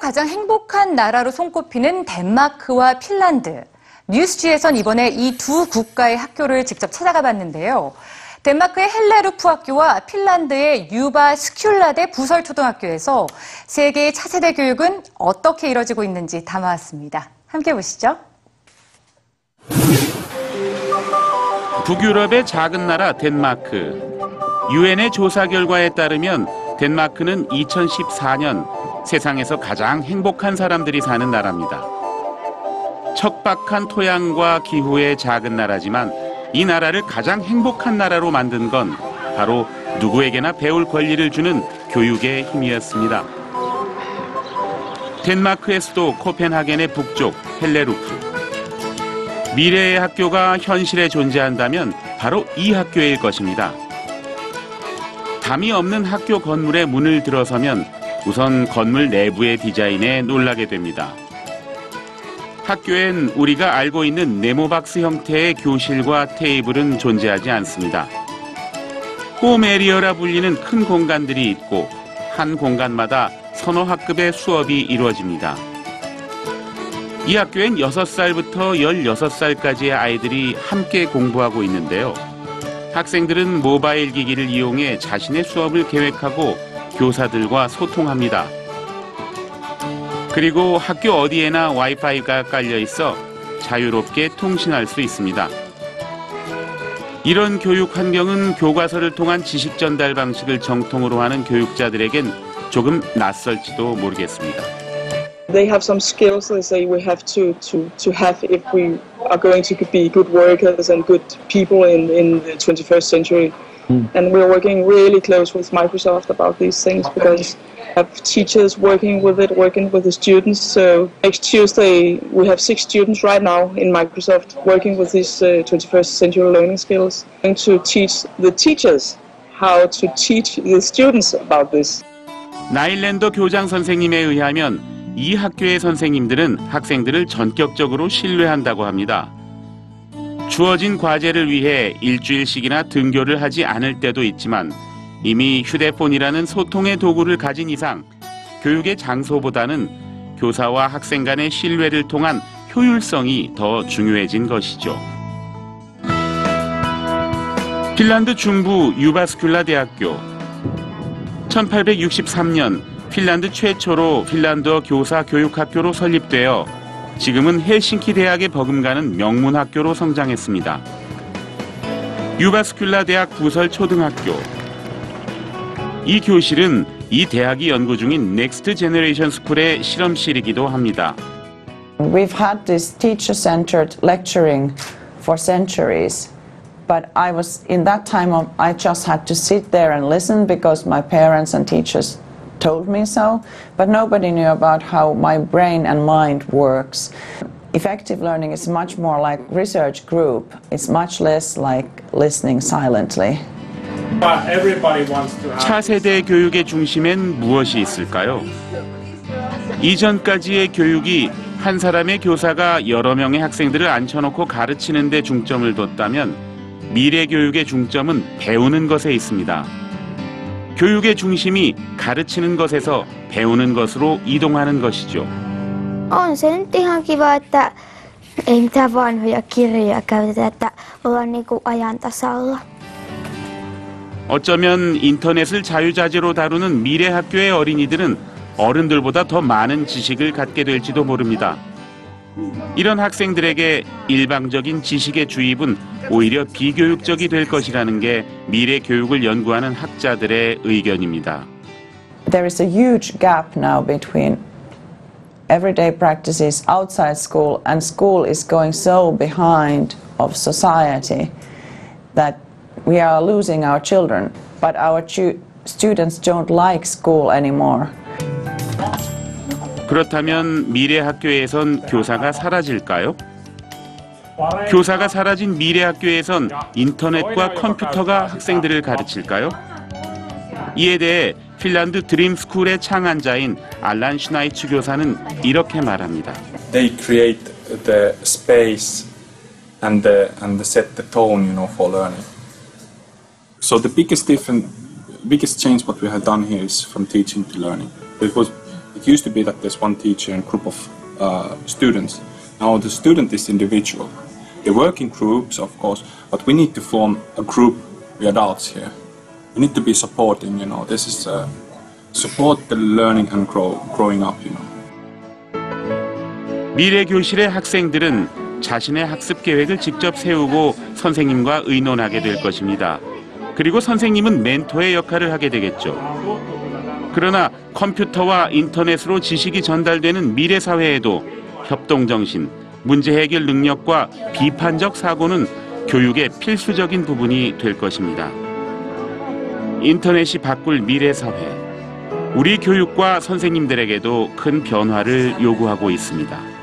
가장 행복한 나라로 손꼽히는 덴마크와 핀란드. 뉴스G에선 이번에 이 두 국가의 학교를 직접 찾아가 봤는데요. 덴마크의 헬레루프 학교와 핀란드의 유바스큘라대 부설 초등학교에서 세계의 차세대 교육은 어떻게 이뤄지고 있는지 담아왔습니다. 함께 보시죠. 북유럽의 작은 나라 덴마크. 유엔의 조사 결과에 따르면 덴마크는 2014년 세상에서 가장 행복한 사람들이 사는 나라입니다. 척박한 토양과 기후의 작은 나라지만 이 나라를 가장 행복한 나라로 만든 건 바로 누구에게나 배울 권리를 주는 교육의 힘이었습니다. 덴마크의 수도 코펜하겐의 북쪽 헬레루프. 미래의 학교가 현실에 존재한다면 바로 이 학교일 것입니다. 담이 없는 학교 건물의 문을 들어서면 우선 건물 내부의 디자인에 놀라게 됩니다. 학교엔 우리가 알고 있는 네모박스 형태의 교실과 테이블은 존재하지 않습니다. 홈에리어라 불리는 큰 공간들이 있고 한 공간마다 서너 학급의 수업이 이루어집니다. 이 학교엔 6살부터 16살까지의 아이들이 함께 공부하고 있는데요. 학생들은 모바일 기기를 이용해 자신의 수업을 계획하고 교사들과 소통합니다. 그리고 학교 어디에나 와이파이가 깔려 있어 자유롭게 통신할 수 있습니다. 이런 교육 환경은 교과서를 통한 지식 전달 방식을 정통으로 하는 교육자들에겐 조금 낯설지도 모르겠습니다. They have some skills they say we have to, to, to have if we are going to be good workers and good people in, in the 21st century. And we're working really close with Microsoft about these things because we have teachers working with it, working with the students. So next Tuesday, we have six students right now in Microsoft working with these uh, 21st century learning skills and to teach the teachers how to teach the students about this. 나일랜더 교장 선생님에 의하면 이 학교의 선생님들은 학생들을 전격적으로 신뢰한다고 합니다. 주어진 과제를 위해 일주일씩이나 등교를 하지 않을 때도 있지만 이미 휴대폰이라는 소통의 도구를 가진 이상 교육의 장소보다는 교사와 학생 간의 신뢰를 통한 효율성이 더 중요해진 것이죠. 핀란드 중부 유바스큘라 대학교 1863년 핀란드 최초로 핀란드어 교사 교육학교로 설립되어 지금은 헬싱키 대학에 버금가는 명문 학교로 성장했습니다. 유바스큘라 대학 부설 초등학교. 이 교실은 이 대학이 연구 중인 Next Generation School의 실험실이기도 합니다. We've had this teacher centered lecturing for centuries. But I was, in that time, of- I just had to sit there and listen because my parents and teachers told me so. But nobody knew about how my brain and mind works. Effective learning is much more like research group. It's much less like listening silently. But everybody wants to have 차세대 교육의 중심엔 무엇이 있을까요? 이전까지의 교육이 한 사람의 교사가 여러 명의 학생들을 앉혀놓고 가르치는 데 중점을 뒀다면 미래 교육의 중점은 배우는 것에 있습니다. 교육의 중심이 가르치는 것에서 배우는 것으로 이동하는 것이죠. On se nyt ihan kiva, että ei mitään vanhoja kirjoja käytetä, että ollaan niinku ajan tasalla. 어쩌면 인터넷을 자유자재로 다루는 미래 학교의 어린이들은 어른들보다 더 많은 지식을 갖게 될지도 모릅니다. 이런 학생들에게 일방적인 지식의 주입은 오히려 비교육적이 될 것이라는 게 미래 교육을 연구하는 학자들의 의견입니다. There is a huge gap now between everyday practices outside school and school is going so behind of society that we are losing our children. But our students don't like school anymore. 그렇다면 미래 학교에선 교사가 사라질까요? 교사가 사라진 미래 학교에선 인터넷과 컴퓨터가 학생들을 가르칠까요? 이에 대해 핀란드 드림스쿨의 창안자인 알란 슈나이츠 교사는 이렇게 말합니다. they create the space and the and set the tone you know for learning so the biggest different biggest change what we have done here is from teaching to learning because It used to be that there's one teacher and group of uh, students. Now the student is individual. They work in groups, of course, but we need to form a group. We adults here. We need to be supporting. You know, this is uh, support the learning and grow, growing up. You know. 미래 교실의 학생들은 자신의 학습 계획을 직접 세우고 선생님과 의논하게 될 것입니다. 그리고 선생님은 멘토의 역할을 하게 되겠죠. 그러나 컴퓨터와 인터넷으로 지식이 전달되는 미래 사회에도 협동 정신, 문제 해결 능력과 비판적 사고는 교육의 필수적인 부분이 될 것입니다. 인터넷이 바꿀 미래 사회. 우리 교육과 선생님들에게도 큰 변화를 요구하고 있습니다.